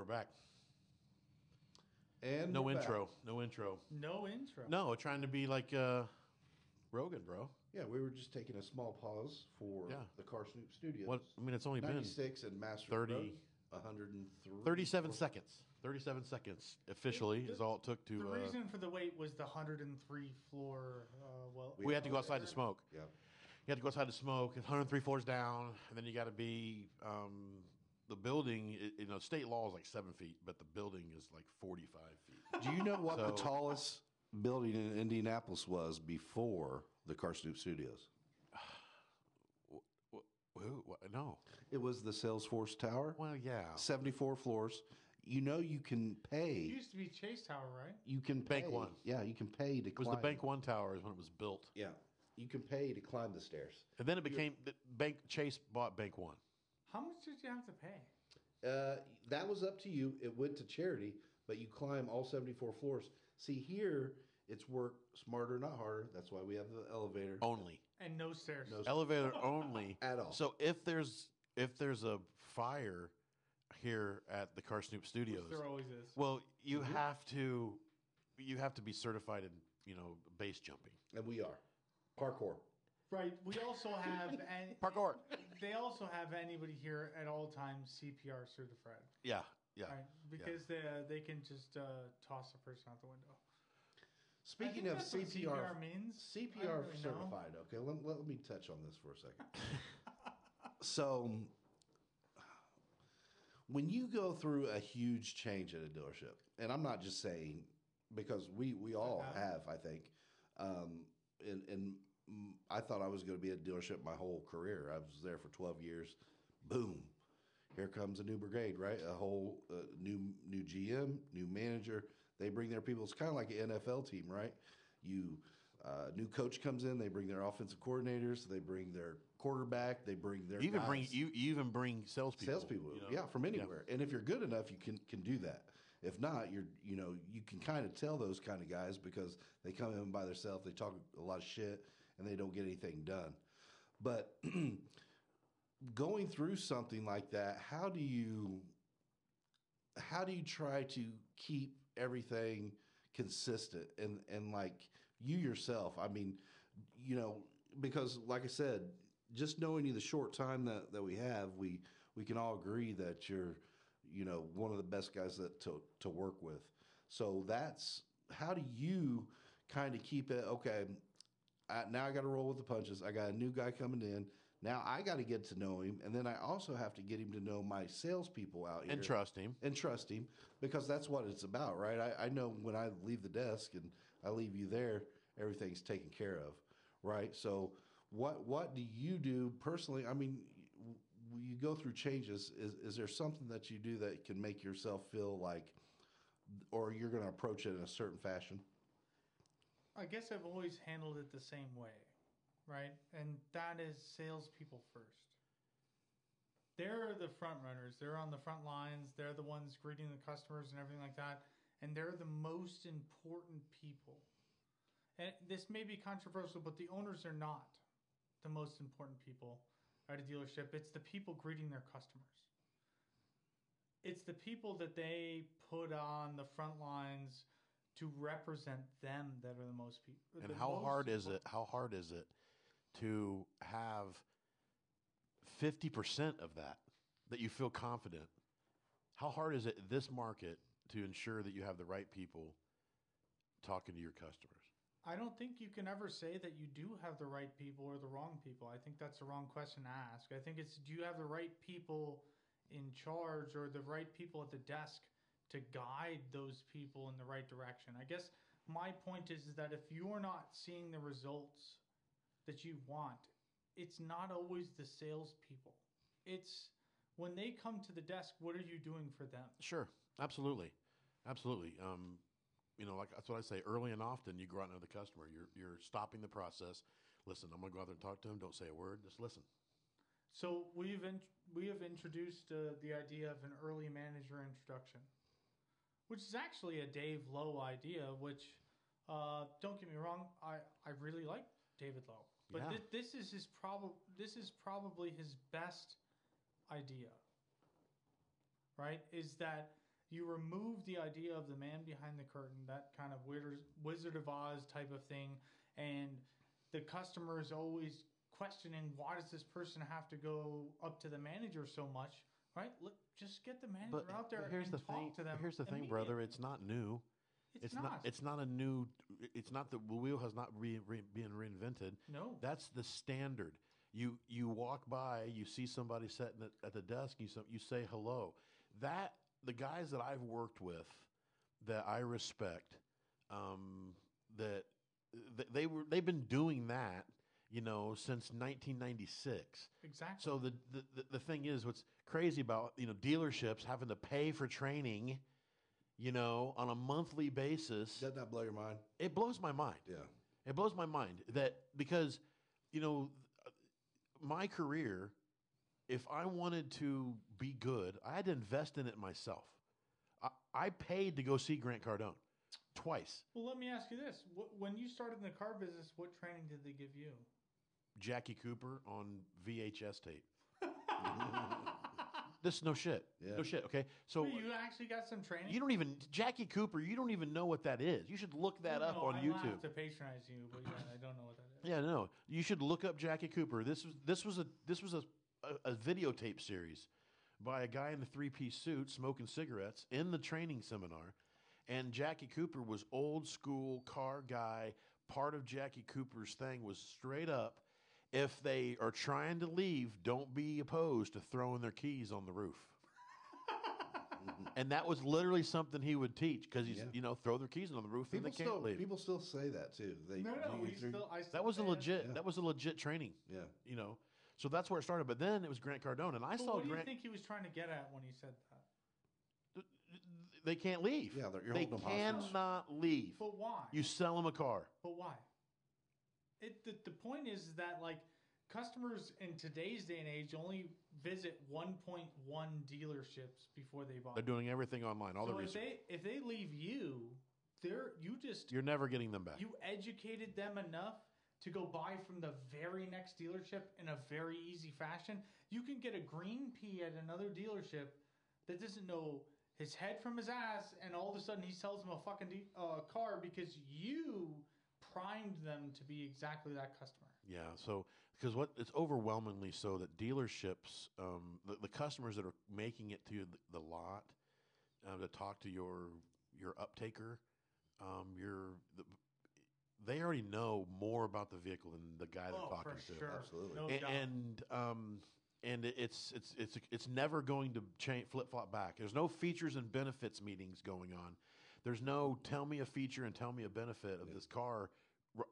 we're back. And No we're back. intro. No intro. No intro. No, trying to be like uh, Rogan, bro. Yeah, we were just taking a small pause for Yeah. the Car Snoop Studios. What? I mean, it's only been 96 and Master 30 Road, 103. 37 seconds. 37 seconds officially is all it took The to. Uh, reason for the wait was the 103 floor. Uh, well, we had to go outside to smoke. Yeah. You had to go outside to smoke. It's 103 floors down, and then you got to be. Um, the building, i- you know, state law is like seven feet, but the building is like 45 feet. Do you know what the So- tallest building in Indianapolis was before the Carsnoop Studios? Who? What? No. It was the Salesforce Tower, Well, yeah. 74 floors. You know you can pay it pay. used to be Chase Tower, right? You can Bank pay- One. Yeah, you can pay to It was climb. the Bank One Tower is when it was built, Yeah, you can pay to climb the stairs. and then it became the Bank Chase bought Bank One. How much did you have to pay? Uh, that was up to you. It went to charity, but you climb all 74 floors. See, here, it's work smarter, not harder. That's why we have the elevator. Only And no stairs. No elevator only. At all. So if there's if there's a fire here at the Car Snoop Studios, There always is. well, you Mm-hmm. have to you have to be certified in you know base jumping. And we are. Parkour. Right. We also have and Parkour. They also have anybody here at all times CPR certified, Yeah, yeah. right? Because they uh, they can just uh, toss a person out the window. Speaking of CPR, CPR means. CPR don't really know. certified. Okay, let, let me touch on this for a second. so, when you go through a huge change at a dealership, and I'm not just saying because we we all have. have, I think, um, and and mm, I thought I was going to be at a dealership my whole career. I was there for 12 years. Boom. Here comes a new brigade, right? A whole uh, new new GM, new manager. They bring their people. It's kind of like an NFL team, right? You uh, new coach comes in. They bring their offensive coordinators. They bring their quarterback. They bring their You even bring guys. you, you even bring salespeople. salespeople. you know? Yeah, from anywhere. And if you're good enough, you can can do that. If not, you're you know you can kind of tell those kind of guys because they come in by themselves. They talk a lot of shit and they don't get anything done. But going through something like that, how do you how do you try to keep everything consistent and and like you yourself? I mean, you know, because like I said, just knowing you the short time that, that we have, we we can all agree that you're, you know, one of the best guys that to to work with. So that's how do you kind of keep it okay? I, now I got to roll with the punches. I got a new guy coming in. Now I got to get to know him, and then I also have to get him to know my salespeople out here and trust him. and trust him because that's what it's about, right? I, I know when I leave the desk and I leave you there, everything's taken care of, right? So what what do you do personally? I mean, you go through changes. Is is there something that you do that can make yourself feel like, or you're going to approach it in a certain fashion? I guess I've always handled it the same way, right? And that is salespeople first. They're the front runners. They're on the front lines. They're the ones greeting the customers and everything like that. And they're the most important people. And this may be controversial, but the owners are not the most important people at a dealership. It's the people greeting their customers. It's the people that they put on the front lines to represent them that are the most people. And how hard is it? How hard is it to have fifty percent of that that you feel confident? How hard is it this market to ensure that you have the right people talking to your customers? I don't think you can ever say that you do have the right people or the wrong people. I think that's the wrong question to ask. I think it's do you have the right people in charge or the right people at the desk to guide those people in the right direction? I guess my point is, is that if you're not seeing the results that you want, it's not always the salespeople. It's when they come to the desk, what are you doing for them? Sure, absolutely, absolutely. Um, you know, like that's what I say. Early and often, you go out and know the customer. You're you're stopping the process. Listen, I'm gonna go out there and talk to him. Don't say a word. Just listen. So we've in, we have introduced uh, the idea of an early manager introduction, which is actually a Dave Lowe idea. Which uh, don't get me wrong, I, I really like David Lowe, but Yeah. thi- this is his prob this is probably his best idea. Right? Is that you remove the idea of the man behind the curtain, that kind of Wizard, Wizard of Oz type of thing, and the customer is always questioning why does this person have to go up to the manager so much, right? Look, just get the manager But, out there but here's and the talk thing. to them. Here's the thing, brother. It's not new. it's, It's not. not. It's not a new. It's not that the wheel has not re, re, being reinvented. no. That's the standard. You you walk by, you see somebody sitting at, at the desk, you you say hello. That the guys that I've worked with, that I respect, um, that th- they were they've been doing that, you know, since 1996. exactly. So the, the the- the thing is, what's crazy about you know dealerships having to pay for training, you know, on a monthly basis, Doesn't that blow your mind? it blows my mind. Yeah. It blows my mind that because, you know, my career, if I wanted to be good, I had to invest in it myself. I, I paid to go see Grant Cardone twice. well, let me ask you this: When you started in the car business, what training did they give you? Jackie Cooper on VHS tape. This is no shit. Yeah. No shit. Okay. So Wait, you actually got some training. you don't even Jackie Cooper. You don't even know what that is. You should look that No, up on I YouTube. laugh to patronize you, but yeah, I don't know what that is. Yeah, no. You should look up Jackie Cooper. This was this was a this was a a, a videotape series by a guy in a three piece suit smoking cigarettes in the training seminar, and Jackie Cooper was old school car guy. Part of Jackie Cooper's thing was straight up. If they are trying to leave, don't be opposed to throwing their keys on the roof. and that was literally something he would teach because he's, Yeah. you know, throw their keys on the roof People and they can't still leave. people still say that too. They No, no, do we you through- still. I still That was a legit. Yeah. That was a legit training. yeah. You know, so that's where it started. But then it was Grant Cardone, and I But saw what do you think he was trying to get at when he said that? They can't leave. Yeah, they're- you're they holding them hostage. cannot leave. But why? You sell them a car. But why? It the, the point is that like customers in today's day and age only visit 1.1 dealerships before they buy. They're doing everything online. All so the if research. they if they leave you, they're you just You're never getting them back. you educated them enough to go buy from the very next dealership in a very easy fashion. You can get a green pea at another dealership that doesn't know his head from his ass, and all of a sudden he sells them a fucking de- uh, car because you primed them to be exactly that customer. Yeah. So because what it's overwhelmingly so that dealerships, um, the, the customers that are making it to the, the lot uh, to talk to your your uptaker, um, your the, they already know more about the vehicle than the guy they're oh, talking for to. sure, Absolutely. no A- doubt. and um, and it's it's it's it's never going to change flip flop back. There's no features and benefits meetings going on. There's no tell me a feature and tell me a benefit of Yeah. this car r-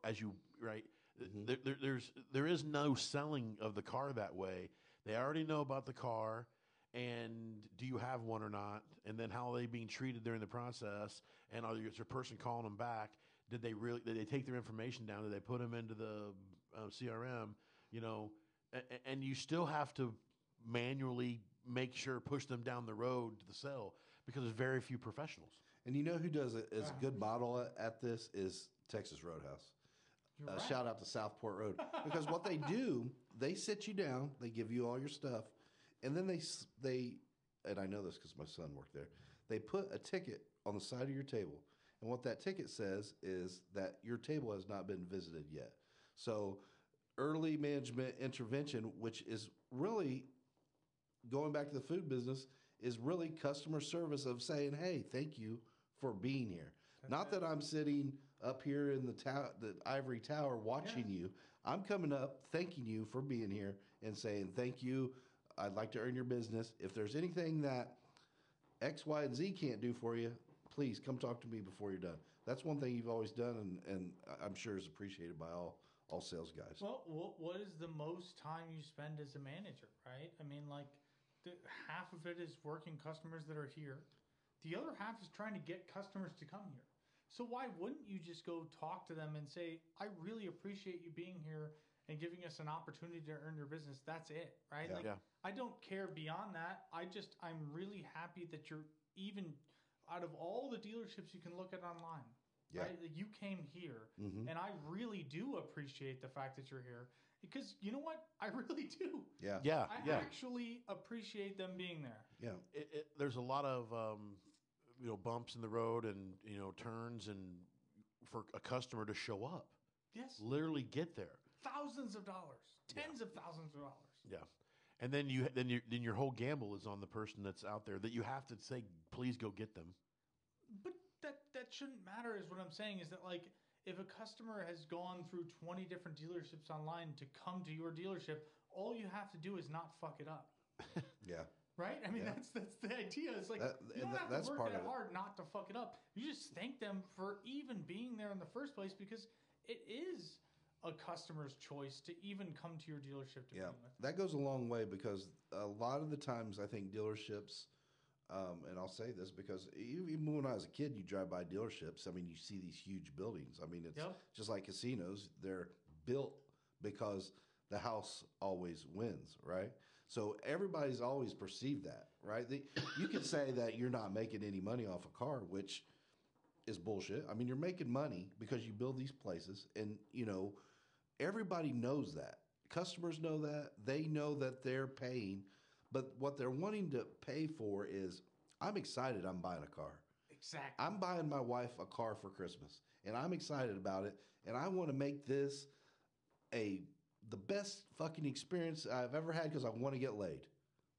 as you right. Mhm. There, there, there's there is no selling of the car that way. They already know about the car and do you have one or not, and then how are they being treated during the process, and are is your person calling them back? Did they really? Did they take their information down? Did they put them into the uh, CRM? You know, a- a- and you still have to manually make sure push them down the road to the sale because there's very few professionals. And you know who does it is a good model at, this is Texas Roadhouse. Uh. Shout out to Southport Road because what they do, they sit you down, they give you all your stuff, and then they they and I know this because my son worked there. They put a ticket on the side of your table, and what that ticket says is that your table has not been visited yet. So early management intervention, which is really going back to the food business, is really customer service of saying, "Hey, thank you for being here." Not that I'm sitting up here in the tower, the ivory tower, watching you. I'm coming up, thanking you for being here, and saying thank you. I'd like to earn your business. If there's anything that X, Y, and Z can't do for you, please come talk to me before you're done. That's one thing you've always done, and, and I'm sure is appreciated by all all sales guys. Well, what, what is the most time you spend as a manager, right? I mean, like, the, half of it is working customers that are here. The other half is trying to get customers to come here. So why wouldn't you just go talk to them and say, "I really appreciate you being here and giving us an opportunity to earn your business." That's it, right? Yeah. Like, Yeah. I don't care beyond that. I just I'm really happy that you're even out of all the dealerships you can look at online. Yeah. Right? Like, you came here hmm and I really do appreciate the fact that you're here because you know what? I really do. Yeah, Yeah, I yeah. actually appreciate them being there. yeah, it, it, there's a lot of um, you know bumps in the road and you know turns and for a customer to show up, Yes. literally get there. Thousands of dollars. Yeah. Tens of thousands of dollars. Yeah. And then you then you then your whole gamble is on the person that's out there that you have to say, please go get them. But that that shouldn't matter is what I'm saying is that like if a customer has gone through 20 different dealerships online to come to your dealership, all you have to do is not fuck it up. Yeah. Right? I mean Yeah. that's that's the idea. It's like That- you don't that- have that's to work part that of hard not to fuck it up. You just thank them for even being there in the first place because it is a customer's choice to even come to your dealership to Yeah, begin with. that goes a long way because a lot of the times I think dealerships, um, and I'll say this because even when I was a kid, you drive by dealerships. I mean, you see these huge buildings. I mean, it's Yep. just like casinos; they're built because the house always wins, right? So everybody's always perceived that, right? The, you could say that you're not making any money off a car, which is bullshit. I mean, you're making money because you build these places, and you know, everybody knows that. Customers know that. They know that they're paying, but what they're wanting to pay for is, I'm excited. I'm buying a car. Exactly. I'm buying my wife a car for Christmas, and I'm excited about it. And I want to make this a the best fucking experience I've ever had because I want to get laid.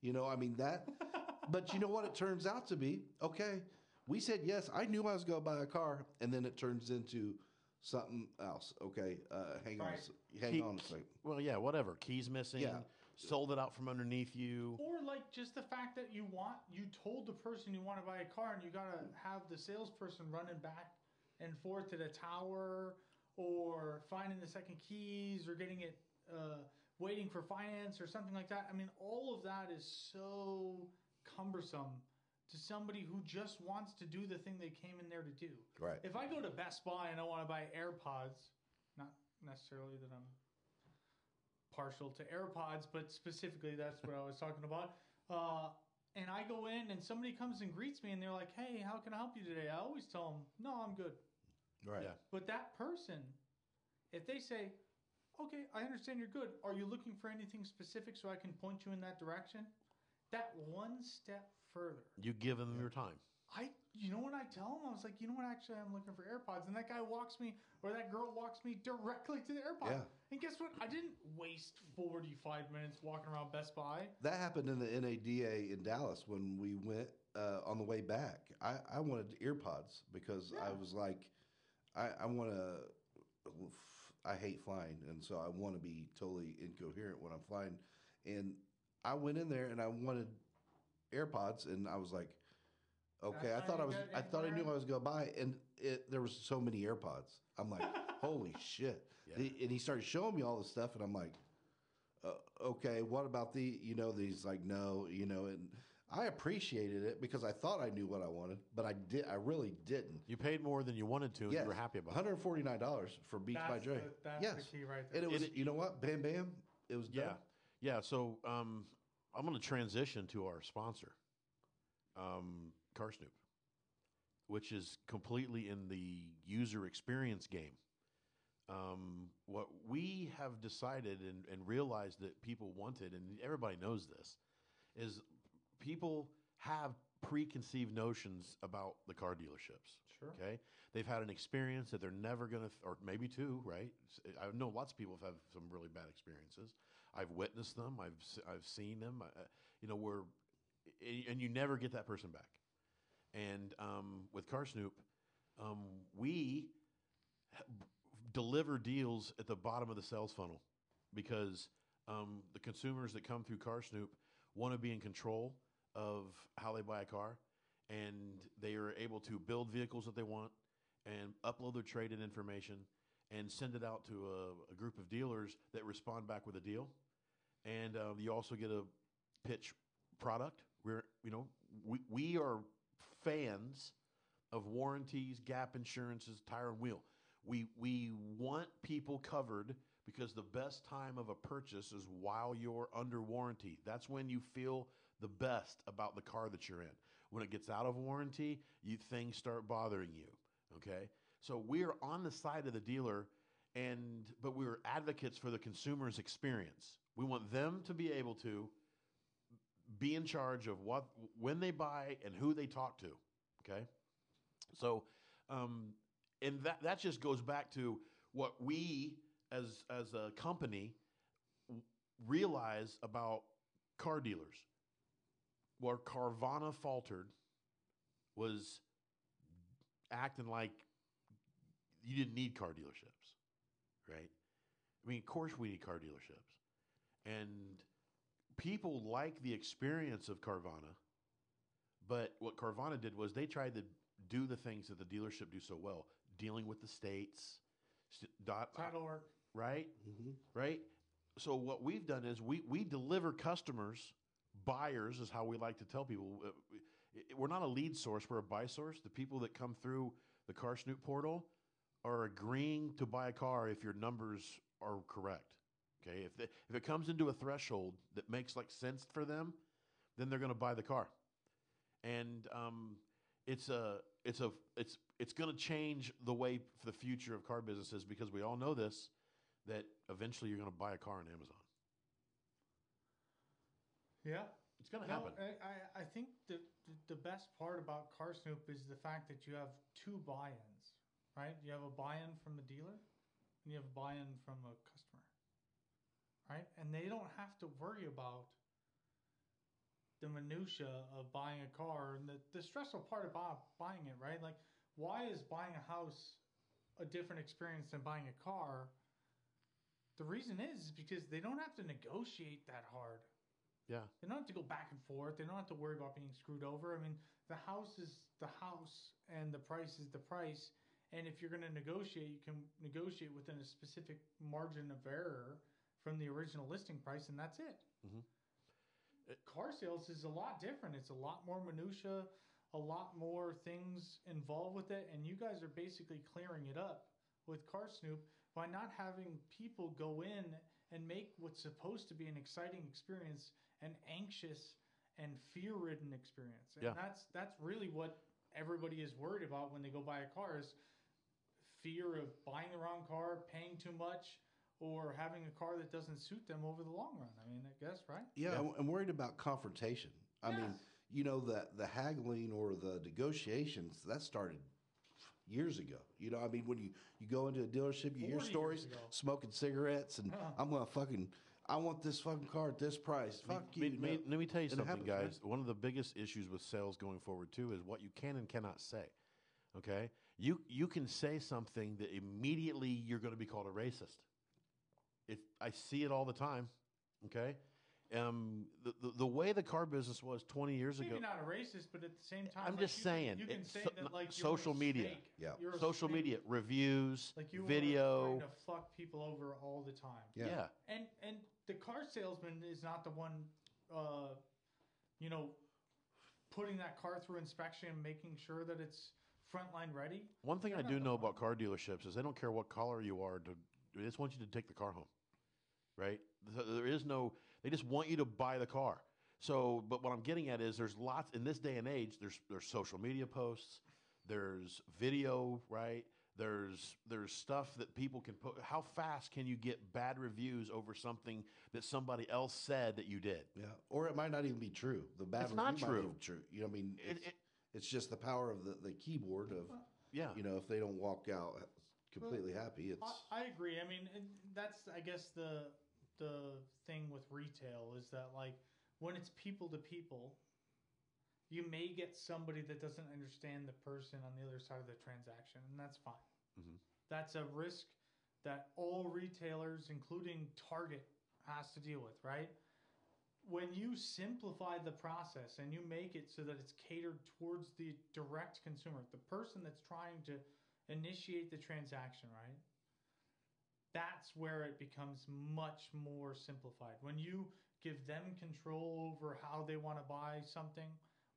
You know, I mean that. but you know what? It turns out to be okay. We said yes. I knew I was going to buy a car, and then it turns into something else. Okay, uh, hang on, Right. s- hang Key- on a second. Well, yeah, whatever. Keys missing. Yeah. Sold it out from underneath you. Or like just the fact that you want you told the person you want to buy a car and you gotta have the salesperson running back and forth to the tower or finding the second keys or getting it uh, waiting for finance or something like that. I mean, all of that is so cumbersome to somebody who just wants to do the thing they came in there to do. Right. If I go to Best Buy and I want to buy AirPods, not necessarily that I'm partial to AirPods, but specifically that's what I was talking about. Uh, and I go in and somebody comes and greets me and they're like, "Hey, how can I help you today?" I always tell them, "No, I'm good." Right. Yeah. But that person, if they say, "Okay, I understand you're good. Are you looking for anything specific so I can point you in that direction?" That one step further. You give them your time. I, you know what I tell him? I was like, you know what? Actually, I'm looking for AirPods, and that guy walks me, or that girl walks me directly to the AirPods. Yeah. And guess what? I didn't waste 45 minutes walking around Best Buy. That happened in the NADA in Dallas when we went uh, on the way back. I, I wanted earpods because I was like, I, I want to. I hate flying, and so I want to be totally incoherent when I'm flying. And I went in there and I wanted AirPods, and I was like, okay. I That's thought I was. I thought I knew? I was going to buy, and it, there was so many AirPods. I'm like, holy shit! Yeah. The- and he started showing me all this stuff, and I'm like, uh, okay, what about the, you know, these like, no, you know, and I appreciated it because I thought I knew what I wanted, but I did, I really didn't. You paid more than you wanted to, and Yes, you were happy about $149 for Beats by That's Dre. the, that's yes. the key right there. And it was, It- you know what? Bam Bam. It was Yeah, done. yeah. So um, I'm going to transition to our sponsor, um, CarSnoop, which is completely in the user experience game. Um, what we have decided and, and realized that people wanted, and everybody knows this, is people have preconceived notions about the car dealerships. Sure. Okay, they've had an experience that they're never going to, or maybe two, right? I know lots of people have had some really bad experiences. I've witnessed them. I've I've seen them. Uh, you know, where, and you never get that person back. And um, with CarSnoop, um, we deliver deals at the bottom of the sales funnel because um, the consumers that come through Car Snoop want to be in control of how they buy a car, and they are able to build vehicles that they want and upload their trade-in information and send it out to a, a group of dealers that respond back with a deal. And um, you also get a pitch product. We're you know we we are fans of warranties, gap insurances, tire and wheel. We we want people covered because the best time of a purchase is while you're under warranty. That's when you feel the best about the car that you're in. When it gets out of warranty, you things start bothering you. Okay? So we're on the side of the dealer and but we're advocates for the consumer's experience. We want them to be able to be in charge of what when they buy and who they talk to. Okay, so um, and that that just goes back to what we as as a company realize about car dealers. Where Carvana faltered was acting like you didn't need car dealerships, right? I mean, of course we need car dealerships, and people like the experience of Carvana. But what Carvana did was they tried to do the things that the dealership do so well, dealing with the states, st- dot, Title work. right? Mhm. right? So what we've done is we we deliver customers, buyers is how we like to tell people. Uh, We're not a lead source; we're a buy source. The people that come through the Car Snoop portal are agreeing to buy a car if your numbers are correct. Okay, if if it comes into a threshold that makes like sense for them, then they're going to buy the car, and um, it's a it's a it's it's going to change the way for the future of car businesses because we all know this that eventually you're going to buy a car on Amazon. Yeah. It's going to No, happen. I, I, think the, the best part about Car Snoop is the fact that you have two buy-ins, right? You have a buy-in from the dealer, and you have a buy-in from a customer, right? And they don't have to worry about the minutia of buying a car and the, the stressful part about buying it, right? Like, why is buying a house a different experience than buying a car? The reason is because they don't have to negotiate that hard. Yeah. They don't have to go back and forth. They don't have to worry about being screwed over. I mean, the house is the house and the price is the price. And if you're going to negotiate, you can negotiate within a specific margin of error from the original listing price, and that's it. Mhm. Car sales is a lot different. It's a lot more minutia, a lot more things involved with it, and you guys are basically clearing it up with Car Snoop by not having people go in and make what's supposed to be an exciting experience an anxious and fear-ridden experience. And Yeah. that's that's really what everybody is worried about when they go buy a car is fear of buying the wrong car, paying too much, or having a car that doesn't suit them over the long run. I mean, I guess, right? Yeah, Yeah. I'm- I'm worried about confrontation. I mean, you know that the haggling or the negotiations that started years ago. You know, I mean, when you you go into a dealership, you hear stories smoking cigarettes, and Huh. I'm gonna fucking, I want this fucking car at this price. Fuck Me- you. me- no. let me tell you It something, happens, guys. One of the biggest issues with sales going forward too is what you can and cannot say. Okay, you you can say something that immediately you're going to be called a racist. It I see it all the time. Okay, um, the, the the way the car business was 20 years Maybe ago. not a racist, but at the same time, I'm like, just you can- saying, you can it's say so- that like you're a social media. snake. Yeah. You're a Social snake. media reviews, like you video. are trying to fuck people over all the time. Yeah. yeah. And and the car salesman is not the one, uh, you know, putting that car through inspection and making sure that it's frontline ready. One thing I They're not do know about car dealerships is they don't care what color you are. To, they just want you to take the car home, right? There is no. They just want you to buy the car. So, but what I'm getting at is there's lots in this day and age. There's there's social media posts, there's video, right? There's there's stuff that people can put. How fast can you get bad reviews over something that somebody else said that you did? Yeah, or it might not even be true. The bad It's not review might true. be true. You know, I mean, it's, it- it's just the power of the, the keyboard of, Yeah, you know, if they don't walk out completely happy, it's I, I agree. I mean, that's I guess the the thing with retail is that like when it's people to people, you may get somebody that doesn't understand the person on the other side of the transaction, and that's fine. Mhm. That's a risk that all retailers, including Target, has to deal with, right? When you simplify the process and you make it so that it's catered towards the direct consumer, the person that's trying to initiate the transaction, right? That's where it becomes much more simplified. When you give them control over how they want to buy something,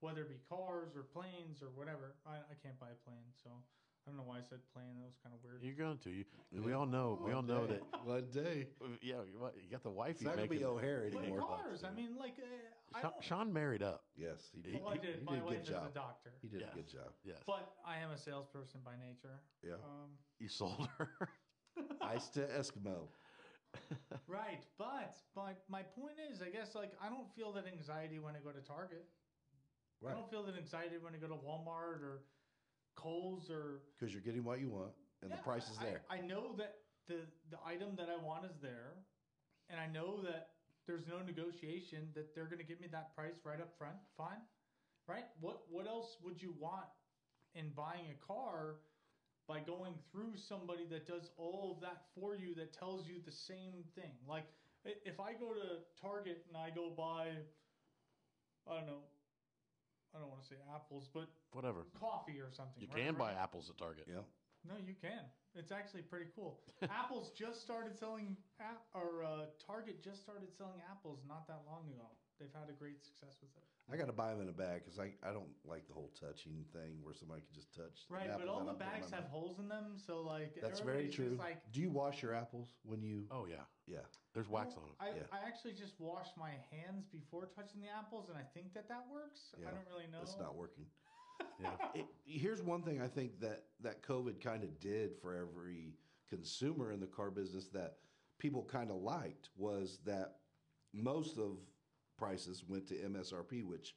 whether it be cars or planes or whatever. I, I can't buy a plane, so I don't know why I said plane. That was kind of weird. you're going to. You, we all know. We all One know that. one day. Yeah, you you got the wife. It's not gonna be O'Hare But anymore. cars, I mean, like, uh, I Sean, don't. Sean married up. Yes, he did. well, I did. he My did a wife good is job. a doctor, He did Yeah. a good job. Yes. but I am a salesperson by nature. Yeah. Um, You sold her. Ice to Eskimo. right, but my my point is, I guess, like, I don't feel that anxiety when I go to Target. I don't feel that excited when I go to Walmart or Kohl's or Because you're getting what you want and the price is there. I, know that the the item that I want is there, and I know that there's no negotiation that they're going to give me that price right up front. Fine, right? What what else would you want in buying a car by going through somebody that does all of that for you that tells you the same thing? Like if I go to Target and I go buy, I don't know, I don't want to say apples, but Whatever. coffee or something. You right? can buy apples at Target. yeah. No, you can. It's actually pretty cool. Apple's just started selling, app, or uh, Target just started selling apples not that long ago. They've had a great success with it. I got to buy them in a bag because I, I don't like the whole touching thing where somebody can just touch. an Right, but all the I'm bags have holes in them, so like That's very true. Like, Do you wash your apples when you? Oh yeah. Yeah. There's wax Well, on them. I, Yeah. I actually just wash my hands before touching the apples, and I think that that works. Yeah, I don't really know. It's not working. Yeah. It, here's one thing I think that that COVID kind of did for every consumer in the car business that people kind of liked was that most of prices went to MSRP, which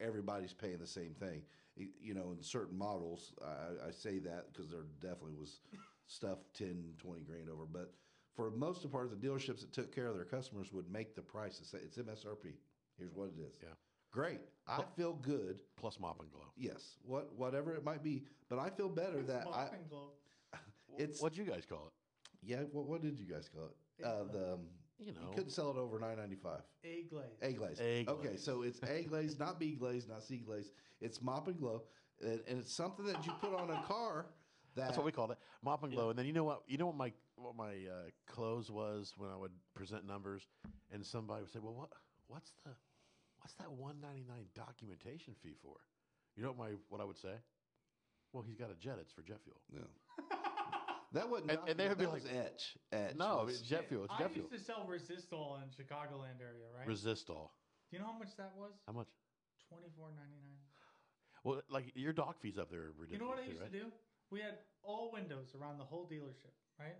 everybody's paying the same thing. You know, in certain models, I, I say that because there definitely was stuff 10, 20 grand over. But for most of part, the dealerships that took care of their customers would make the price and say, it's MSRP. Here's what it is. Yeah. Great. I feel good Plus mop and glow. Yes, what whatever it might be, but I feel better that I. Mop and glow. It's What'd you guys call it? yeah. What, what did you guys call it? Uh, the um, You you know. couldn't sell it over nine ninety five. A glaze. A glaze. A Okay, so it's A glaze, not B glaze, not C glaze. It's mop and glow, and, and it's something that you put on a car. That That's what we called it, mop and glow. And then you know what? You know what my what my uh, close was when I would present numbers, and somebody would say, "Well, what what's the what's that one ninety nine documentation fee for?" You know what my what I would say? Well, he's got a jet. It's for jet fuel. Yeah. that wasn't. And- and they would be like, was etch. Etch. No, was- it's jet fuel. It's I jet fuel. used to sell Resistol in Chicagoland area, right? Resistol. Do you know how much that was? How much? Twenty four ninety nine. Well, like your dock fees up there are ridiculous. You know what I used right? to do? We had all windows around the whole dealership, right?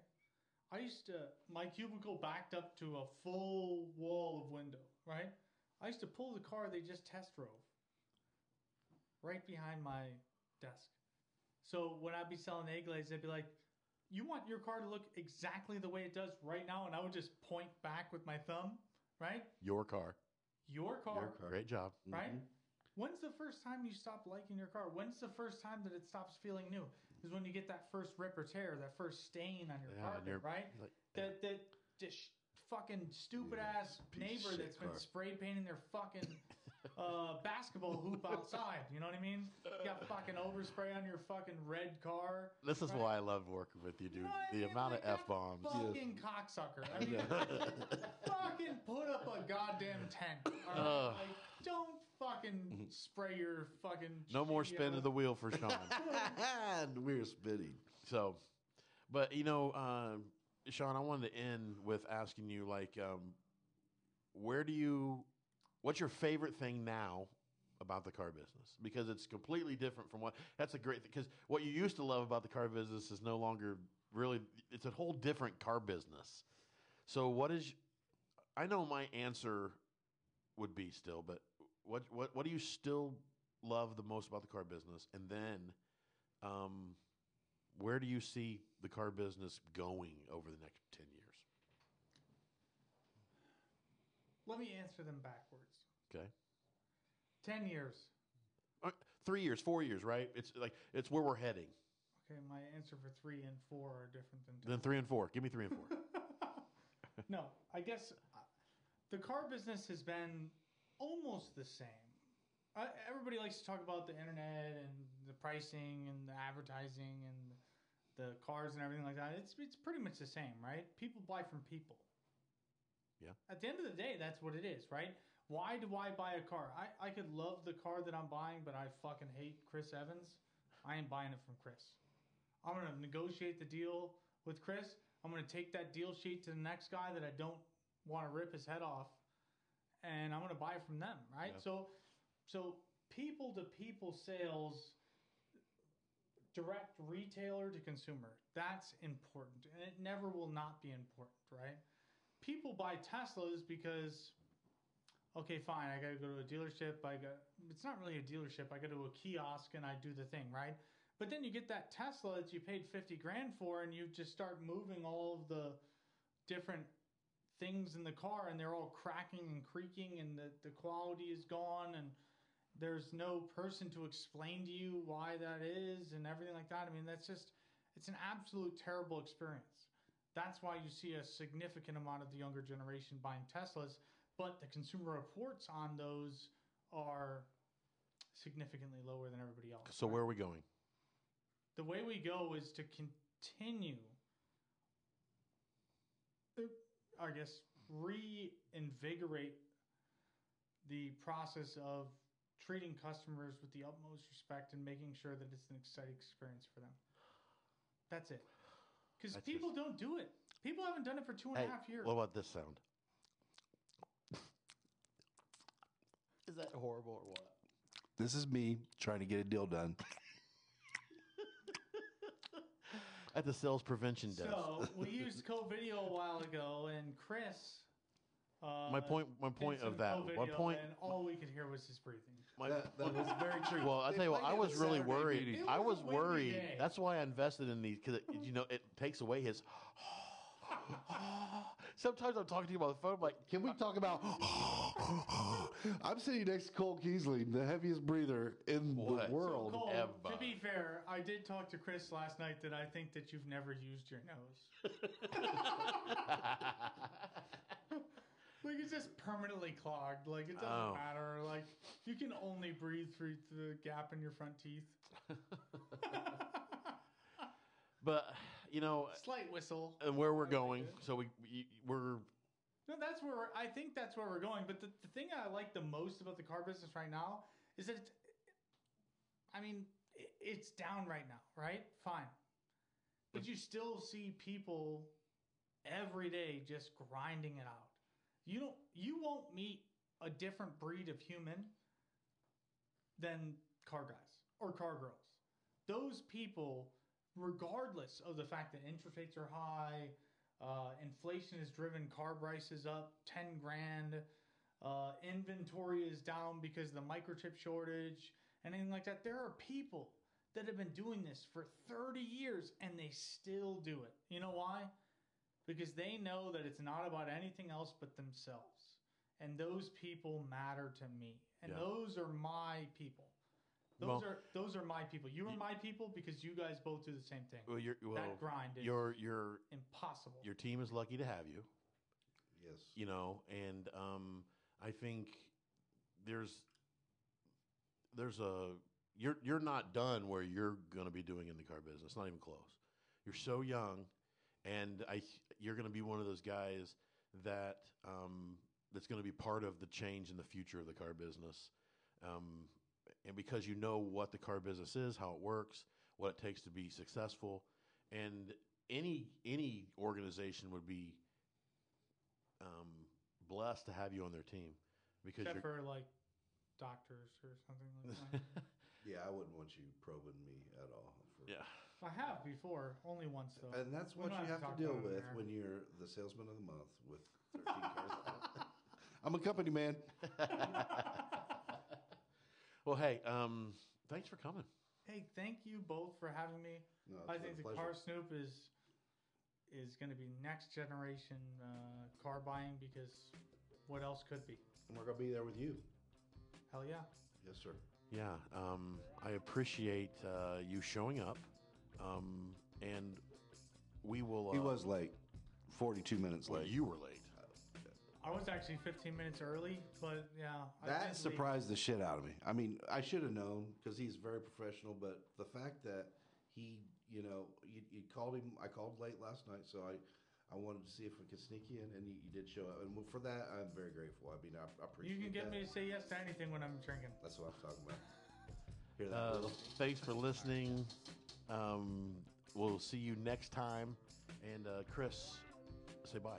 I used to my cubicle backed up to a full wall of window, right? I used to pull the car they just test drove right behind my desk. So when I'd be selling egg glaze, they'd be like, "You want your car to look exactly the way it does right now?" And I would just point back with my thumb, right? Your car. Your car, Your car. Great job. right? Mhm. When's the first time you stop liking your car? When's the first time that it stops feeling new? Is when you get that first rip or tear, that first stain on your Yeah, carpet, you're right? Like, That that just fucking stupid ass neighbor that's been spray painting their fucking uh, basketball hoop outside. You know what I mean? You got fucking overspray on your fucking red car. this is right? why I love working with you, dude. You know the mean? amount Like of f bombs. Fucking cocksucker. I mean, fucking put up a goddamn tent. right? Ugh. Like, don't fucking spray your fucking. No more shitty spin of the wheel for Sean. and we're spitting. So, but you know, um, Sean, I wanted to end with asking you, like, um, where do you, what's your favorite thing now about the car business? Because it's completely different from what. That's a great because what you used to love about the car business is no longer really. It's a whole different car business. So, what is? I know my answer would be still, but what what what do you still love the most about the car business? And then, um, where do you see the car business going over the next 10 years? Let me answer them backwards. Okay. Ten years. Uh, three years, four years, right? It's like, it's where we're heading. Okay, my answer for three and four are different than two. Then three and four. Give me three and four. no, I guess uh, the car business has been almost the same. Uh, everybody likes to talk about the internet and the pricing and the advertising and the cars and everything like that. It's it's pretty much the same, right? People buy from people. Yeah. At the end of the day, that's what it is, right? Why do I buy a car? I, I could love the car that I'm buying, but I fucking hate Chris Evans. I ain't buying it from Chris. I'm gonna negotiate the deal with Chris. I'm gonna take that deal sheet to the next guy that I don't want to rip his head off, and I'm gonna buy from them, right? Yeah. So, so people to people sales, direct retailer to consumer. That's important, and it never will not be important, right? People buy Teslas because okay, fine, I got to go to a dealership. I got it's not really a dealership. I go to a kiosk and I do the thing, right? But then you get that Tesla that you paid 50 grand for and you just start moving all of the different things in the car and they're all cracking and creaking and the, the quality is gone and there's no person to explain to you why that is and everything like that. I mean, that's just it's an absolute terrible experience. That's why you see a significant amount of the younger generation buying Teslas, but the consumer reports on those are significantly lower than everybody else. So where are we going? the way we go is to continue I guess reinvigorate the process of treating customers with the utmost respect and making sure that it's an exciting experience for them. That's it. Because That's people don't do it. People haven't done it for two and a half years. what about this sound? Is that horrible or what? This is me trying to get a deal done. At the sales prevention desk. So we used Covideo a while ago, and Chris. Uh, my point. My point of that. Covideo, One point. and all we could hear was his breathing. My, That, that was very true. well, I They tell you what, I was really Saturday worried. meeting. I was was a windy worried. day. That's why I invested in these because you know it takes away his. Sometimes I'm talking to you on the phone, I'm like, Can we talk about? I'm sitting next to Cole Kiesling, the heaviest breather in What? the world. Cole, ever. to be fair, I did talk to Chris last night that I think that you've never used your nose. like it's just permanently clogged. Like it doesn't Oh. matter. Like you can only breathe through the gap in your front teeth. but you know, Slight whistle. and where we're going. So we, we we're No, that's where I think that's where we're going. But the, the thing I like the most about the car business right now is that it's, I mean, it's down right now, right? Fine. But you still see people every day just grinding it out. You don't, you won't meet a different breed of human than car guys or car girls. Those people, regardless of the fact that interest rates are high, uh, inflation has driven car prices up 10 grand. Uh, inventory is down because of the microchip shortage anything like that. There are people that have been doing this for 30 years and they still do it. You know why? Because they know that it's not about anything else but themselves. And those people matter to me. And Yeah. those are my people. Those Well- are those are my people. You are my people because you guys both do the same thing. well, you're, well, that grind is your your impossible. your team is lucky to have you. Yes. you know and um i think there's there's a you're you're not done where you're going to be doing in the car business not even close you're so young and i you're going to be one of those guys that um that's going to be part of the change in the future of the car business um and because you know what the car business is how it works what it takes to be successful and any any organization would be um, blessed to have you on their team because Except you're for like doctors or something like that. Yeah, I wouldn't want you probing me at all. For, yeah I have before, only once though. And that's what you have have to to deal with when you're the salesman of the month with 13 cars. I'm a company man. well hey um, thanks for coming hey, thank you both for having me. No, I think the pleasure. Car Snoop is is going to be next generation uh, car buying because what else could be? And we're going to be there with you. Hell yeah. Yes, sir. yeah um, i appreciate uh, you showing up um, and we will uh, He was late, 42 minutes well, late. you were late I was actually 15 minutes early, but yeah. That did leave. surprised the shit out of me. I mean, I should have known because he's very professional, but the fact that he, you know, you, you called him, I called late last night, so I, I wanted to see if we could sneak you in, and you, you did show up, and for that, I'm very grateful. I mean, I, I appreciate. You can get that. me to say yes to anything when I'm drinking. That's what I'm talking about. Hear that? uh, thanks for listening um, we'll see you next time and uh, chris say bye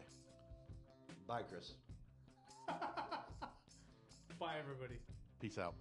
Bye, Chris. Bye, everybody. Peace out.